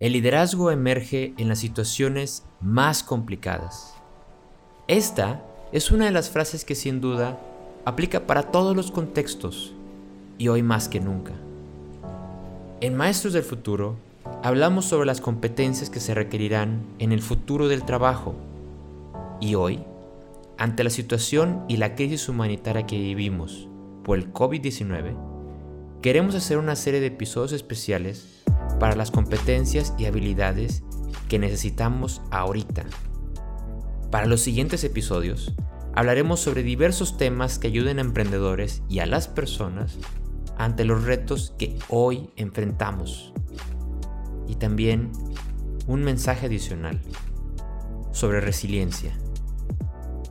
El liderazgo emerge en las situaciones más complicadas. Esta es una de las frases que sin duda aplica para todos los contextos y hoy más que nunca. En Maestros del Futuro hablamos sobre las competencias que se requerirán en el futuro del trabajo y hoy, ante la situación y la crisis humanitaria que vivimos por el COVID-19, queremos hacer una serie de episodios especiales para las competencias y habilidades que necesitamos ahorita. Para los siguientes episodios, hablaremos sobre diversos temas que ayuden a emprendedores y a las personas ante los retos que hoy enfrentamos. Y también un mensaje adicional sobre resiliencia,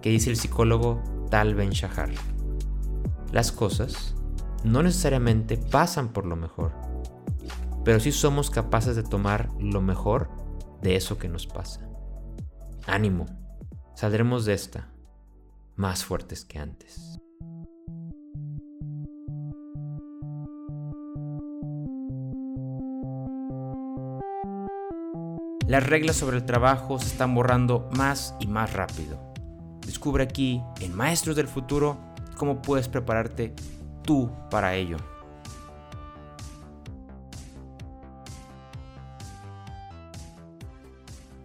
que dice el psicólogo Tal Ben Shahar. Las cosas no necesariamente pasan por lo mejor, pero sí somos capaces de tomar lo mejor de eso que nos pasa. Ánimo, saldremos de esta más fuertes que antes. Las reglas sobre el trabajo se están borrando más y más rápido. Descubre aquí, en Maestros del Futuro, cómo puedes prepararte tú para ello.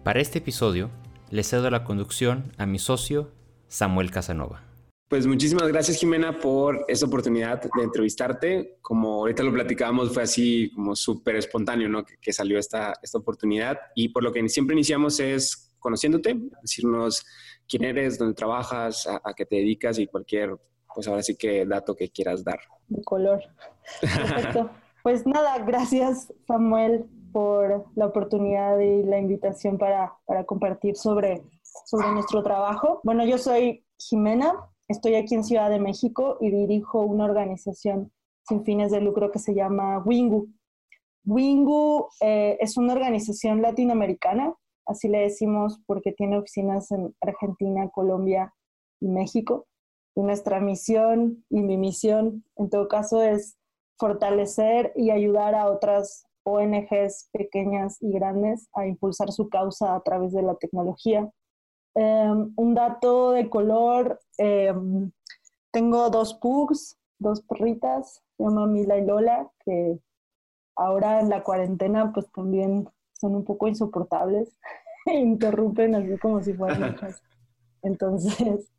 Para este episodio, le cedo la conducción a mi socio, Samuel Casanova. Pues muchísimas gracias Jimena por esta oportunidad de entrevistarte. Como ahorita lo platicábamos, fue así como súper espontáneo, ¿no? Que, salió esta, esta oportunidad. Y por lo que siempre iniciamos es conociéndote, decirnos quién eres, dónde trabajas, a, a qué te dedicas y cualquier, pues ahora sí que dato que quieras dar. De color. Perfecto. pues nada, gracias Samuel por la oportunidad y la invitación para, para compartir sobre, sobre nuestro trabajo. Bueno, yo soy Jimena, estoy aquí en Ciudad de México y dirijo una organización sin fines de lucro que se llama Wingu. Wingu eh, es una organización latinoamericana, así le decimos porque tiene oficinas en Argentina, Colombia y México. Y nuestra misión y mi misión, en todo caso, es fortalecer y ayudar a otras ONGs pequeñas y grandes a impulsar su causa a través de la tecnología. Em, un dato de color, em, tengo dos pugs, dos perritas, se llaman Mila y Lola, que ahora en la cuarentena pues también son un poco insoportables, interrumpen así como si fueran hijas. Entonces,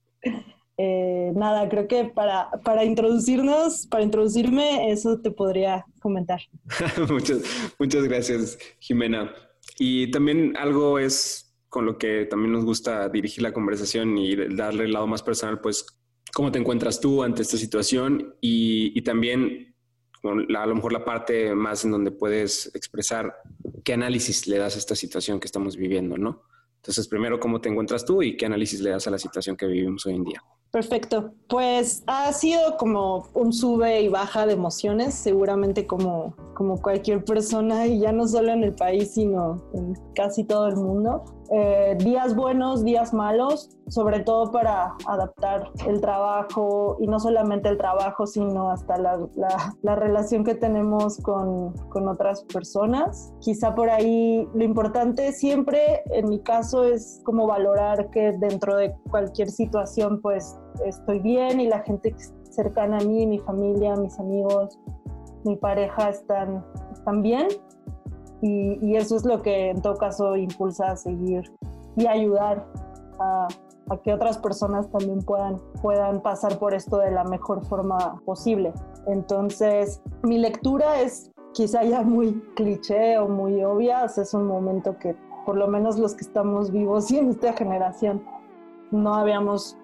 eh, nada, creo que para, para introducirnos, para introducirme, eso te podría comentar. muchas, muchas gracias, Jimena. Y también algo es con lo que también nos gusta dirigir la conversación y darle el lado más personal, pues, cómo te encuentras tú ante esta situación y, y también a lo mejor la parte más en donde puedes expresar qué análisis le das a esta situación que estamos viviendo, ¿no? Entonces, primero, ¿cómo te encuentras tú y qué análisis le das a la situación que vivimos hoy en día? Perfecto. Pues ha sido como un sube y baja de emociones, seguramente como, como cualquier persona, y ya no solo en el país, sino en casi todo el mundo. Eh, días buenos, días malos, sobre todo para adaptar el trabajo y no solamente el trabajo, sino hasta la, la, relación que tenemos con, con, otras personas. Quizá por ahí lo importante siempre, en mi caso, es como valorar que dentro de cualquier situación, pues estoy bien y la gente cercana a mí, mi familia, mis amigos, mi pareja están, están bien y, eso es lo que en todo caso impulsa a seguir y ayudar a, que otras personas también puedan, puedan pasar por esto de la mejor forma posible. Entonces, mi lectura es quizá ya muy cliché o muy obvia, es un momento que por lo menos los que estamos vivos y en esta generación no habíamos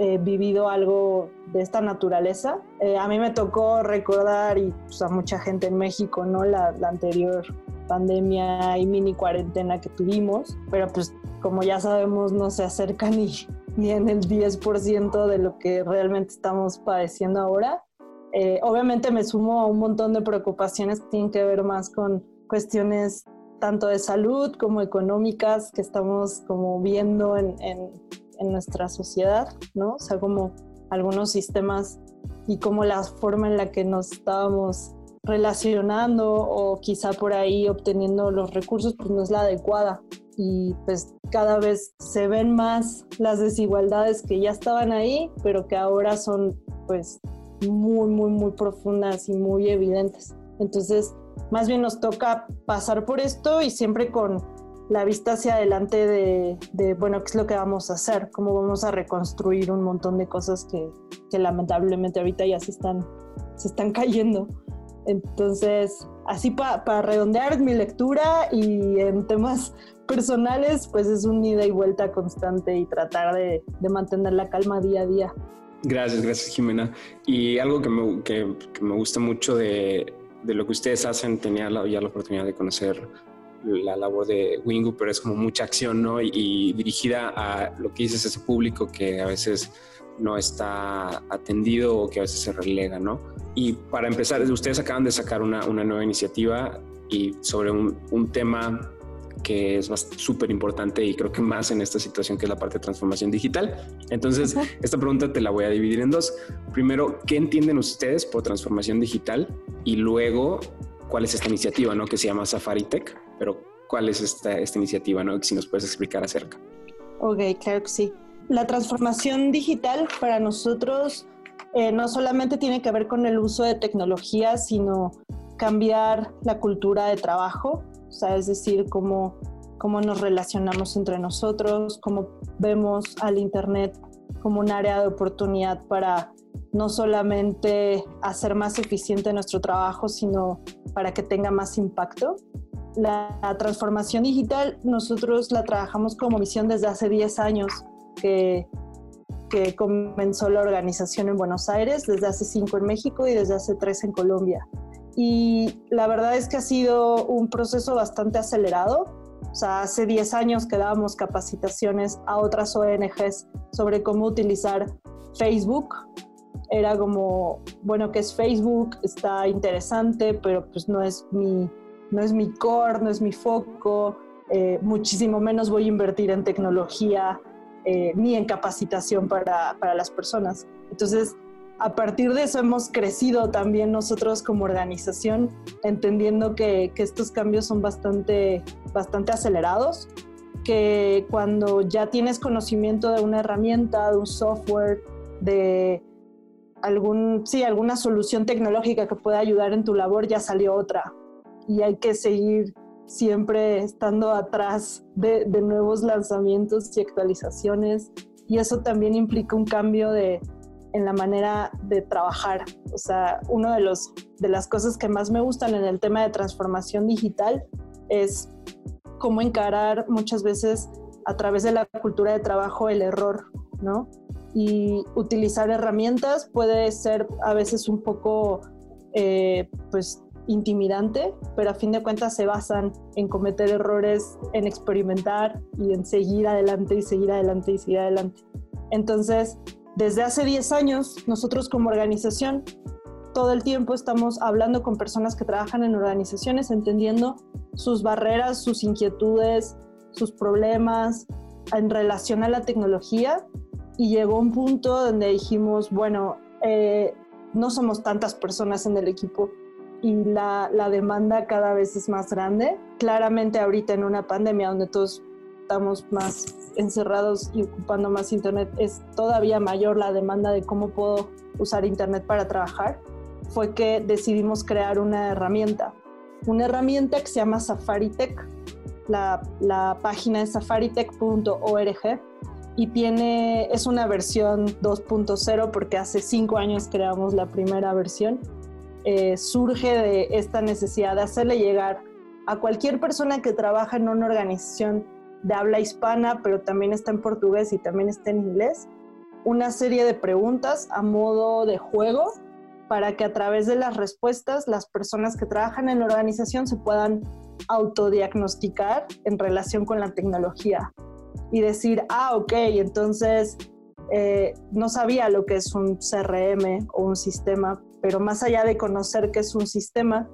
eh, vivido algo de esta naturaleza. Eh, a mí me tocó recordar, y pues, a mucha gente en México, ¿no? La, la anterior pandemia y mini cuarentena que tuvimos, pero pues como ya sabemos no se acerca ni, ni en el 10% de lo que realmente estamos padeciendo ahora. Eh, obviamente me sumo a un montón de preocupaciones que tienen que ver más con cuestiones tanto de salud como económicas que estamos como viendo en, en, en nuestra sociedad, ¿no? O sea, como algunos sistemas y como la forma en la que nos estábamos relacionando o quizá por ahí obteniendo los recursos, pues no es la adecuada. Y pues cada vez se ven más las desigualdades que ya estaban ahí, pero que ahora son pues muy, muy, muy profundas y muy evidentes. Entonces, más bien nos toca pasar por esto y siempre con la vista hacia adelante de, bueno, qué es lo que vamos a hacer, cómo vamos a reconstruir un montón de cosas que, que lamentablemente ahorita ya se están, se están cayendo. Entonces, así para redondear mi lectura y en temas personales, pues es un ida y vuelta constante y tratar de, mantener la calma día a día. Gracias, gracias Jimena. Y algo que me, que, me gusta mucho de, lo que ustedes hacen, tenía ya la oportunidad de conocer la labor de Wingu, pero es como mucha acción, ¿no? Y, y dirigida a lo que dices, ese público que a veces no está atendido o que a veces se relega, ¿no? Y para empezar, ustedes acaban de sacar una, una nueva iniciativa y sobre un, un tema que es súper importante y creo que más en esta situación que es la parte de transformación digital. Entonces, esta pregunta te la voy a dividir en dos. Primero, ¿qué entienden ustedes por transformación digital? Y luego, ¿cuál es esta iniciativa, no? Que se llama Safari Tech, pero ¿cuál es esta, esta iniciativa, no? Si nos puedes explicar acerca. Ok, claro que sí. La transformación digital para nosotros eh, no solamente tiene que ver con el uso de tecnología, sino cambiar la cultura de trabajo, o es decir, cómo, cómo nos relacionamos entre nosotros, cómo vemos al Internet como un área de oportunidad para no solamente hacer más eficiente nuestro trabajo, sino para que tenga más impacto. La, la transformación digital nosotros la trabajamos como misión desde hace 10 años que, comenzó la organización en Buenos Aires, desde hace cinco en México y desde hace tres en Colombia. Y la verdad es que ha sido un proceso bastante acelerado. O sea, hace 10 años que dábamos capacitaciones a otras ONGs sobre cómo utilizar Facebook. Era como, bueno, que es Facebook? Está interesante, pero pues no es mi, no es mi core, no es mi foco. Eh, muchísimo menos voy a invertir en tecnología eh, ni en capacitación para, para, las personas. Entonces, a partir de eso hemos crecido también nosotros como organización, entendiendo que, que estos cambios son bastante, bastante acelerados, que cuando ya tienes conocimiento de una herramienta, de un software, de algún, sí, alguna solución tecnológica que pueda ayudar en tu labor, ya salió otra. Y hay que seguir siempre estando atrás de, nuevos lanzamientos y actualizaciones y eso también implica un cambio de, en la manera de trabajar. O sea, una de, de las cosas que más me gustan en el tema de transformación digital es cómo encarar muchas veces a través de la cultura de trabajo el error, ¿no? Y utilizar herramientas puede ser a veces un poco, eh, pues, intimidante, pero a fin de cuentas se basan en cometer errores, en experimentar y en seguir adelante y seguir adelante y seguir adelante. Entonces, desde hace 10 años, nosotros como organización, todo el tiempo estamos hablando con personas que trabajan en organizaciones, entendiendo sus barreras, sus inquietudes, sus problemas en relación a la tecnología. Y llegó un punto donde dijimos, bueno, eh, no somos tantas personas en el equipo y la, la, demanda cada vez es más grande. Claramente ahorita en una pandemia donde todos estamos más encerrados y ocupando más Internet, es todavía mayor la demanda de cómo puedo usar Internet para trabajar. Fue que decidimos crear una herramienta, una herramienta que se llama Safari Tech. La, la página es safaritech.org y tiene, es una versión 2.0 porque hace cinco años creamos la primera versión eh, surge de esta necesidad de hacerle llegar a cualquier persona que trabaja en una organización de habla hispana, pero también está en portugués y también está en inglés, una serie de preguntas a modo de juego para que a través de las respuestas las personas que trabajan en la organización se puedan autodiagnosticar en relación con la tecnología y decir, ah, ok, entonces eh, no sabía lo que es un CRM o un sistema, pero más allá de conocer qué es un sistema,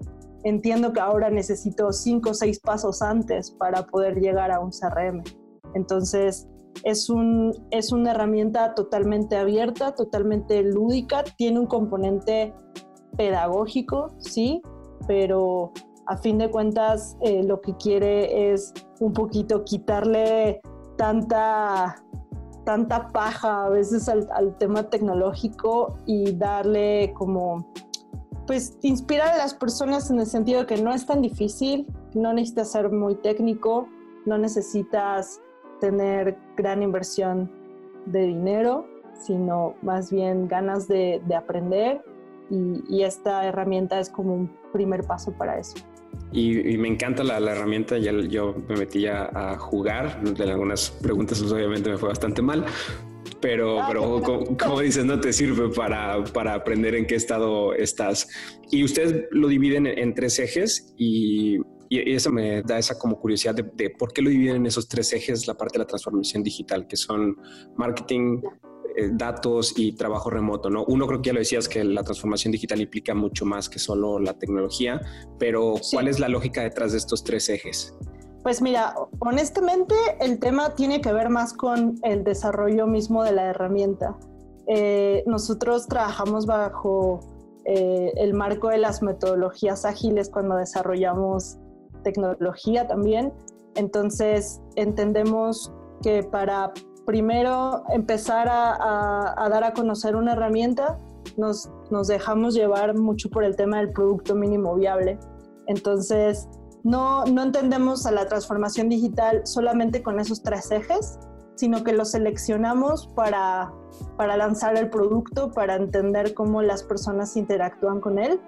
entiendo que ahora necesito cinco o seis pasos antes para poder llegar a un CRM. Entonces, es, un, es una herramienta totalmente abierta, totalmente lúdica, tiene un componente pedagógico, sí, pero a fin de cuentas eh, lo que quiere es un poquito quitarle tanta, tanta paja a veces al, tema tecnológico y darle como, pues inspirar a las personas en el sentido de que no es tan difícil, no necesitas ser muy técnico, no necesitas tener gran inversión de dinero, sino más bien ganas de aprender y, esta herramienta es como un primer paso para eso. Y, me encanta la, herramienta, ya yo me metí a, jugar, en algunas preguntas obviamente me fue bastante mal, pero, ah, pero como, dices, no te sirve para, para, aprender en qué estado estás. Y ustedes lo dividen en, tres ejes y, y, eso me da esa como curiosidad de, de, por qué lo dividen en esos tres ejes, la parte de la transformación digital, que son marketing, datos y trabajo remoto, ¿no? Uno creo que ya lo decías que la transformación digital implica mucho más que solo la tecnología, pero ¿cuál es la lógica detrás de estos tres ejes? Pues mira, honestamente el tema tiene que ver más con el desarrollo mismo de la herramienta. Eh, nosotros trabajamos bajo eh, el marco de las metodologías ágiles cuando desarrollamos tecnología también. Entonces entendemos que para primero empezar a, dar a conocer una herramienta, nos, nos, dejamos llevar mucho por el tema del producto mínimo viable. Entonces, no, no entendemos a la transformación digital solamente con esos tres ejes, sino que lo seleccionamos para, para lanzar el producto, para entender cómo las personas interactúan con él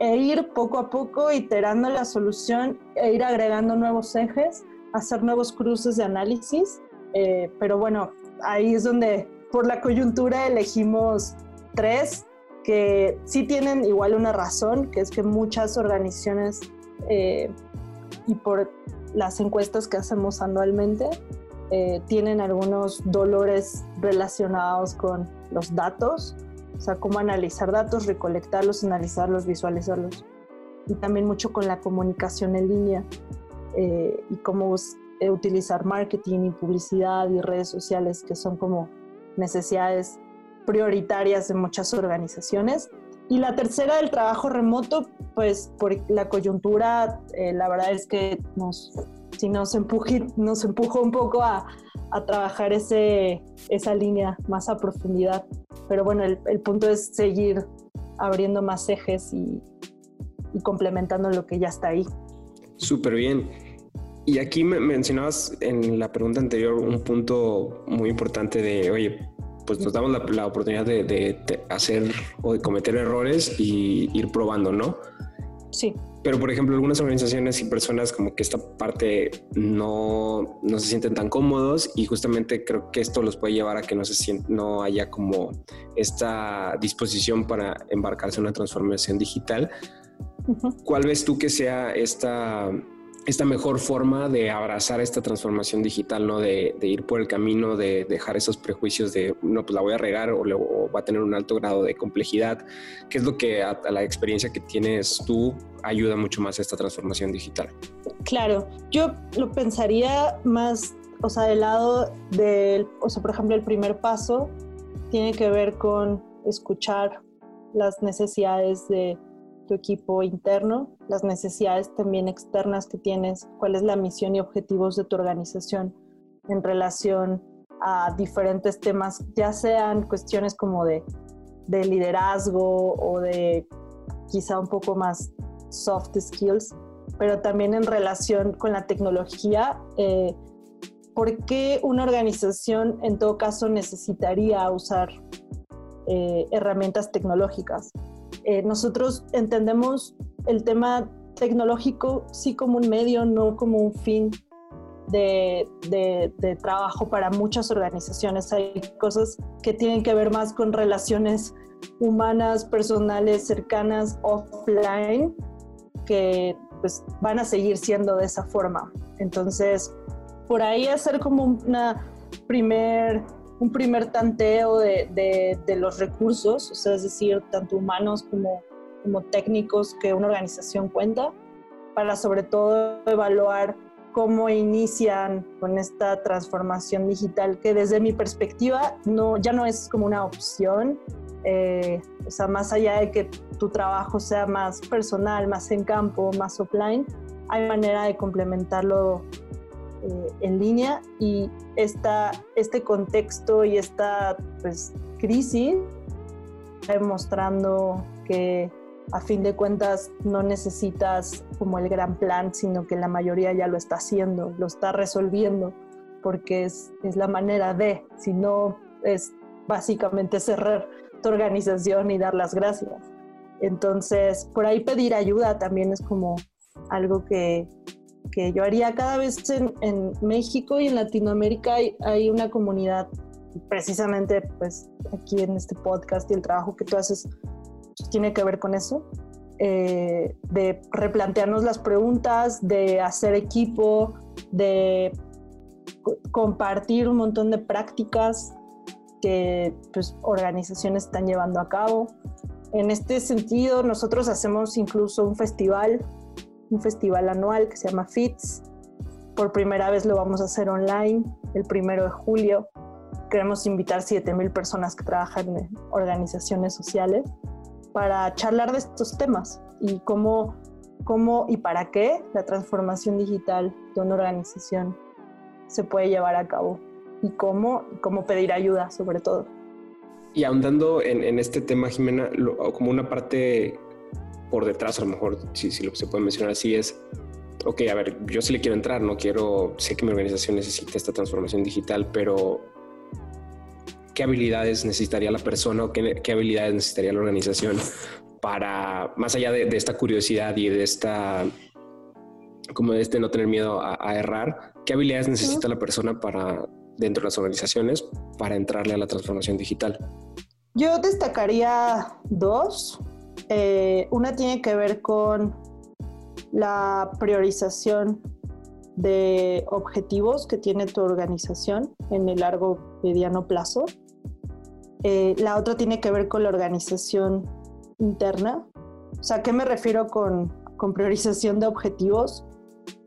e ir poco a poco iterando la solución e ir agregando nuevos ejes, hacer nuevos cruces de análisis eh, pero bueno, ahí es donde por la coyuntura elegimos tres que sí tienen igual una razón, que es que muchas organizaciones eh, y por las encuestas que hacemos anualmente eh, tienen algunos dolores relacionados con los datos, o sea, cómo analizar datos, recolectarlos, analizarlos, visualizarlos, y también mucho con la comunicación en línea y cómo eh, utilizar marketing y publicidad y redes sociales, que son como necesidades prioritarias de muchas organizaciones. Y la tercera, el trabajo remoto, pues por la coyuntura, eh, la verdad es que nos, si nos, empuje, nos empujó un poco a, a, trabajar ese, esa línea más a profundidad. Pero bueno, el, el punto es seguir abriendo más ejes y, y complementando lo que ya está ahí. Súper bien. Y aquí me mencionabas en la pregunta anterior un punto muy importante de, oye, pues nos damos la, oportunidad de, hacer o de cometer errores y ir probando, ¿no? Sí. Pero, por ejemplo, algunas organizaciones y personas como que esta parte no, no se sienten tan cómodos y justamente creo que esto los puede llevar a que no, se no haya como esta disposición para embarcarse en una transformación digital. ¿Cuál ves tú que sea esta esta mejor forma de abrazar esta transformación digital, ¿no? De, ir por el camino, de dejar esos prejuicios de, no, pues la voy a regar o, va a tener un alto grado de complejidad, ¿Qué es lo que a, la experiencia que tienes tú ayuda mucho más a esta transformación digital. Claro, yo lo pensaría más, o sea, del lado del, o sea, por ejemplo, el primer paso tiene que ver con escuchar las necesidades de tu equipo interno, las necesidades también externas que tienes, cuál es la misión y objetivos de tu organización en relación a diferentes temas, ya sean cuestiones como de, de liderazgo o de quizá un poco más soft skills, pero también en relación con la tecnología. Eh, ¿Por qué una organización en todo caso necesitaría usar eh, herramientas tecnológicas? Eh, nosotros entendemos el tema tecnológico sí como un medio, no como un fin de, trabajo para muchas organizaciones. Hay cosas que tienen que ver más con relaciones humanas, personales, cercanas, offline, que pues van a seguir siendo de esa forma. Entonces, por ahí hacer como una primer un primer tanteo de, los recursos, o sea, es decir, tanto humanos como, técnicos que una organización cuenta, para sobre todo evaluar cómo inician con esta transformación digital que desde mi perspectiva ya no es como una opción, Eh, o sea, más allá de que tu trabajo sea más personal, más en campo, más offline, hay manera de complementarlo eh, en línea y esta, este contexto y esta pues, crisis está demostrando que a fin de cuentas no necesitas como el gran plan, sino que la mayoría ya lo está haciendo, lo está resolviendo, porque es, es la manera de, si no es básicamente cerrar tu organización y dar las gracias. Entonces, por ahí pedir ayuda también es como algo que, que yo haría cada vez en, México y en Latinoamérica hay, hay, una comunidad, precisamente pues aquí en este podcast y el trabajo que tú haces tiene que ver con eso, eh, de replantearnos las preguntas, de hacer equipo, de compartir un montón de prácticas que pues, organizaciones están llevando a cabo. En este sentido, nosotros hacemos incluso un festival, un festival anual que se llama FITS. Por primera vez lo vamos a hacer online el primero de julio. Queremos invitar 7.000 personas que trabajan en organizaciones sociales para charlar de estos temas y cómo, cómo y para qué la transformación digital de una organización se puede llevar a cabo y cómo, cómo pedir ayuda sobre todo. Y ahondando en, en este tema, Jimena, como una parte por detrás, a lo mejor, si, si lo se puede mencionar así, es, ok, a ver, yo sí le quiero entrar, no quiero, sé que mi organización necesita esta transformación digital, pero qué habilidades necesitaría la persona o qué, qué habilidades necesitaría la organización para, más allá de, de, esta curiosidad y de esta, como de este no tener miedo a, a errar, qué habilidades necesita la persona para, dentro de las organizaciones, para entrarle a la transformación digital? Yo destacaría dos. Eh, una tiene que ver con la priorización de objetivos que tiene tu organización en el largo mediano plazo. Eh, la otra tiene que ver con la organización interna. O sea, ¿qué me refiero con, con priorización de objetivos?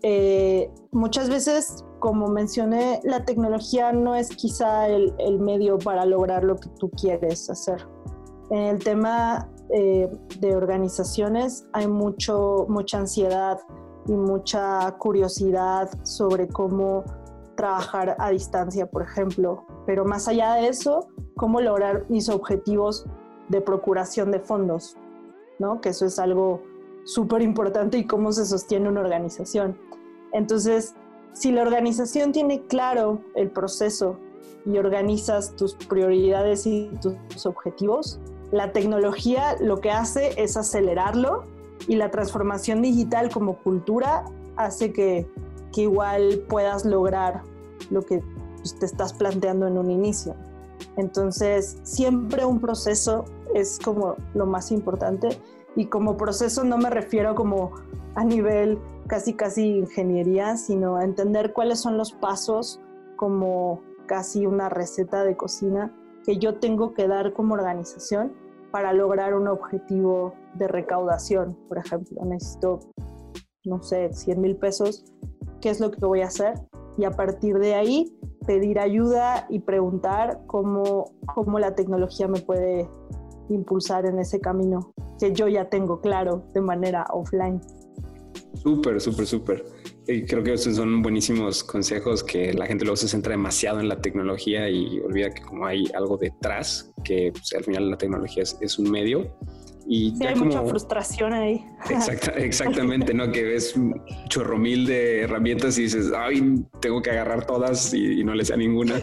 Eh, muchas veces, como mencioné, la tecnología no es quizá el, el, medio para lograr lo que tú quieres hacer. En el tema eh, de organizaciones hay mucho, mucha ansiedad y mucha curiosidad sobre cómo trabajar a distancia, por ejemplo. Pero más allá de eso, cómo lograr mis objetivos de procuración de fondos, ¿no? Que eso es algo súper importante y cómo se sostiene una organización. Entonces, si la organización tiene claro el proceso y organizas tus prioridades y tus objetivos, la tecnología lo que hace es acelerarlo y la transformación digital como cultura hace que, que igual puedas lograr lo que pues, te estás planteando en un inicio. Entonces, siempre un proceso es como lo más importante y como proceso no me refiero como a nivel casi casi ingeniería, sino a entender cuáles son los pasos como casi una receta de cocina que yo tengo que dar como organización para lograr un objetivo de recaudación. Por ejemplo, necesito, no sé, 100 mil pesos, ¿qué es lo que voy a hacer? Y a partir de ahí pedir ayuda y preguntar cómo, cómo la tecnología me puede impulsar en ese camino que yo ya tengo claro de manera offline. Súper, súper, súper. Y creo que esos son buenísimos consejos que la gente luego se centra demasiado en la tecnología y olvida que como hay algo detrás, que pues, al final la tecnología es, es un medio. Y sí, hay como, mucha frustración ahí. Exacta, exactamente, ¿no? Que ves chorro mil de herramientas y dices, ay, tengo que agarrar todas y, y no les da ninguna.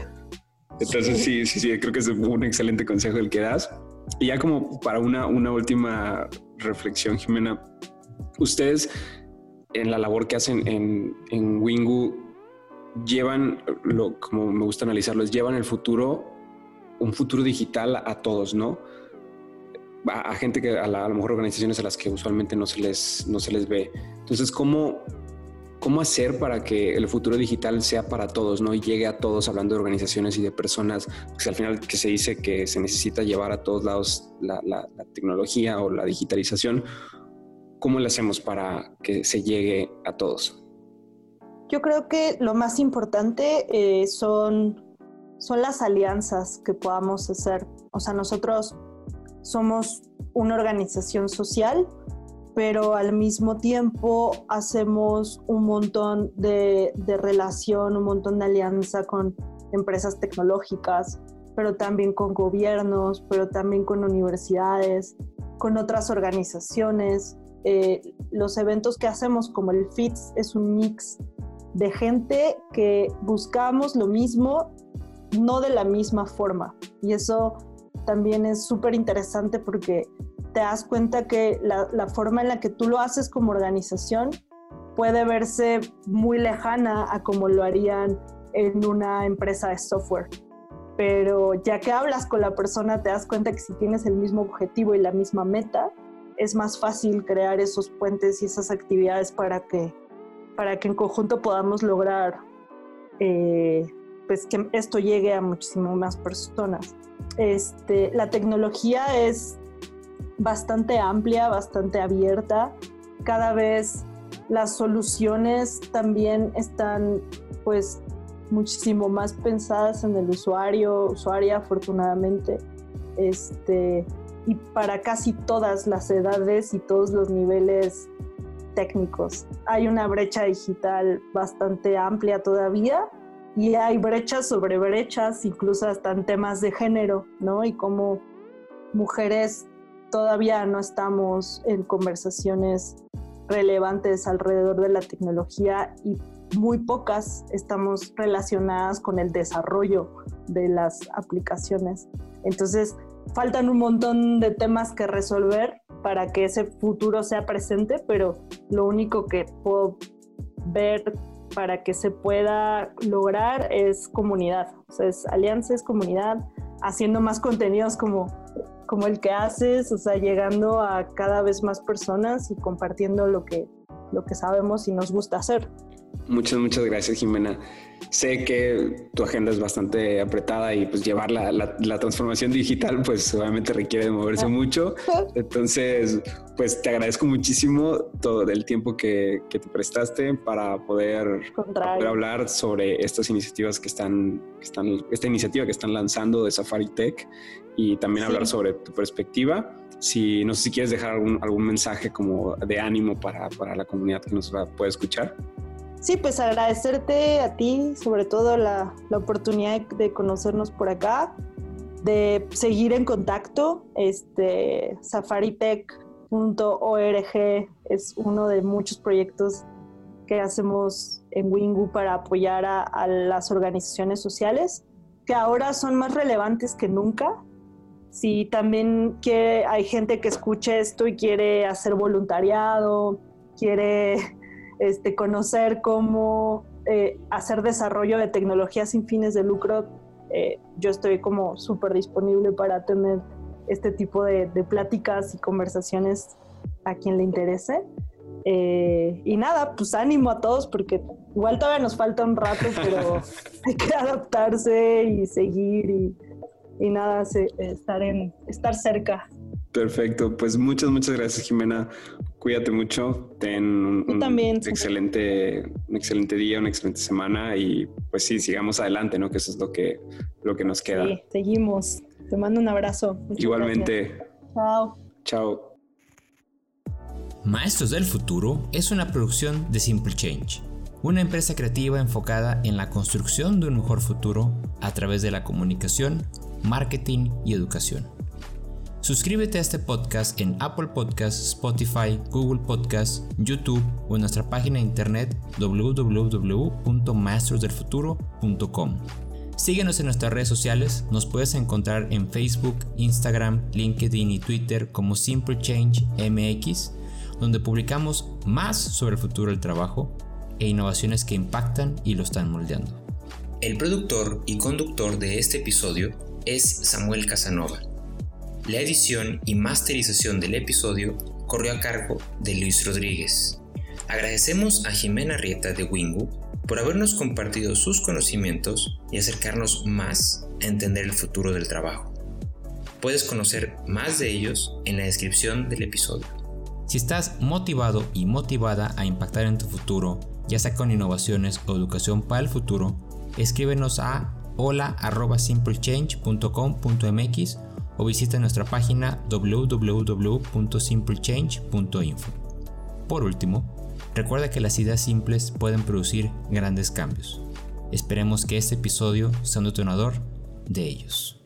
Entonces sí. sí, sí, sí, creo que es un excelente consejo el que das. Y ya como para una, una última reflexión, Jimena, ustedes en la labor que hacen en, Wingu llevan, lo, como me gusta analizarlo, es llevan el futuro, un futuro digital a, todos, ¿no? A, gente que a, la, lo mejor organizaciones a las que usualmente no se les, no se les ve. Entonces, ¿cómo, cómo hacer para que el futuro digital sea para todos, ¿no? Y llegue a todos hablando de organizaciones y de personas, pues al final que se dice que se necesita llevar a todos lados la, la, la tecnología o la digitalización, ¿cómo lo hacemos para que se llegue a todos? Yo creo que lo más importante eh, son, son las alianzas que podamos hacer. O sea, nosotros somos una organización social, pero al mismo tiempo hacemos un montón de, de relación, un montón de alianza con empresas tecnológicas, pero también con gobiernos, pero también con universidades, con otras organizaciones. Eh, los eventos que hacemos como el FITS es un mix de gente que buscamos lo mismo, no de la misma forma. Y eso también es súper interesante porque te das cuenta que la, la, forma en la que tú lo haces como organización puede verse muy lejana a como lo harían en una empresa de software. Pero ya que hablas con la persona, te das cuenta que si tienes el mismo objetivo y la misma meta, es más fácil crear esos puentes y esas actividades para que, para que en conjunto podamos lograr eh, pues que esto llegue a muchísimas más personas. Este, la tecnología es bastante amplia, bastante abierta. Cada vez las soluciones también están pues muchísimo más pensadas en el usuario, usuaria, afortunadamente. Este, y para casi todas las edades y todos los niveles técnicos. Hay una brecha digital bastante amplia todavía y hay brechas sobre brechas, incluso hasta en temas de género, ¿no? Y como mujeres todavía no estamos en conversaciones relevantes alrededor de la tecnología y muy pocas estamos relacionadas con el desarrollo de las aplicaciones. Entonces, faltan un montón de temas que resolver para que ese futuro sea presente, pero lo único que puedo ver para que se pueda lograr es comunidad, o sea, es alianza, es comunidad, haciendo más contenidos como, como el que haces, o sea, llegando a cada vez más personas y compartiendo lo que, lo que sabemos y nos gusta hacer. Muchas, muchas gracias, Jimena. Sé que tu agenda es bastante apretada y pues llevar la, la, transformación digital pues obviamente requiere de moverse mucho. Entonces, pues te agradezco muchísimo todo el tiempo que, que te prestaste para poder, poder, hablar sobre estas iniciativas que están, que están, esta iniciativa que están lanzando de Safari Tech y también hablar sobre tu perspectiva. Si no sé si quieres dejar algún, algún mensaje como de ánimo para, para la comunidad que nos va, puede escuchar. Sí, pues agradecerte a ti, sobre todo la, la oportunidad de conocernos por acá, de seguir en contacto. Este, safaritech.org es uno de muchos proyectos que hacemos en Wingu para apoyar a, las organizaciones sociales, que ahora son más relevantes que nunca. Si también quiere, hay gente que escuche esto y quiere hacer voluntariado, quiere este, conocer cómo eh, hacer desarrollo de tecnologías sin fines de lucro, eh, yo estoy como súper disponible para tener este tipo de, pláticas y conversaciones a quien le interese. Eh, y nada, pues ánimo a todos porque igual todavía nos falta un rato, pero hay que adaptarse y seguir y, y nada, estar, en, estar cerca. Perfecto, pues muchas, muchas gracias Jimena Cuídate mucho, ten un, excelente, un excelente día, una excelente semana y pues sí, sigamos adelante, ¿no? Que eso es lo que, lo que nos queda. Sí, seguimos. Te mando un abrazo. Igualmente. Chao. Chao. Maestros del Futuro es una producción de Simple Change, una empresa creativa enfocada en la construcción de un mejor futuro a través de la comunicación, marketing y educación. Suscríbete a este podcast en Apple Podcasts, Spotify, Google Podcasts, YouTube o en nuestra página de internet www.maestrosdelfuturo.com. Síguenos en nuestras redes sociales, nos puedes encontrar en Facebook, Instagram, LinkedIn y Twitter como Simple Change MX, donde publicamos más sobre el futuro del trabajo e innovaciones que impactan y lo están moldeando. El productor y conductor de este episodio es Samuel Casanova. La edición y masterización del episodio corrió a cargo de Luis Rodríguez. Agradecemos a Jimena Rieta de Wingu por habernos compartido sus conocimientos y acercarnos más a entender el futuro del trabajo. Puedes conocer más de ellos en la descripción del episodio. Si estás motivado y motivada a impactar en tu futuro, ya sea con innovaciones o educación para el futuro, escríbenos a hola@simplechange.com.mx o visita nuestra página www.simplechange.info. Por último, recuerda que las ideas simples pueden producir grandes cambios. Esperemos que este episodio sea un detonador de ellos.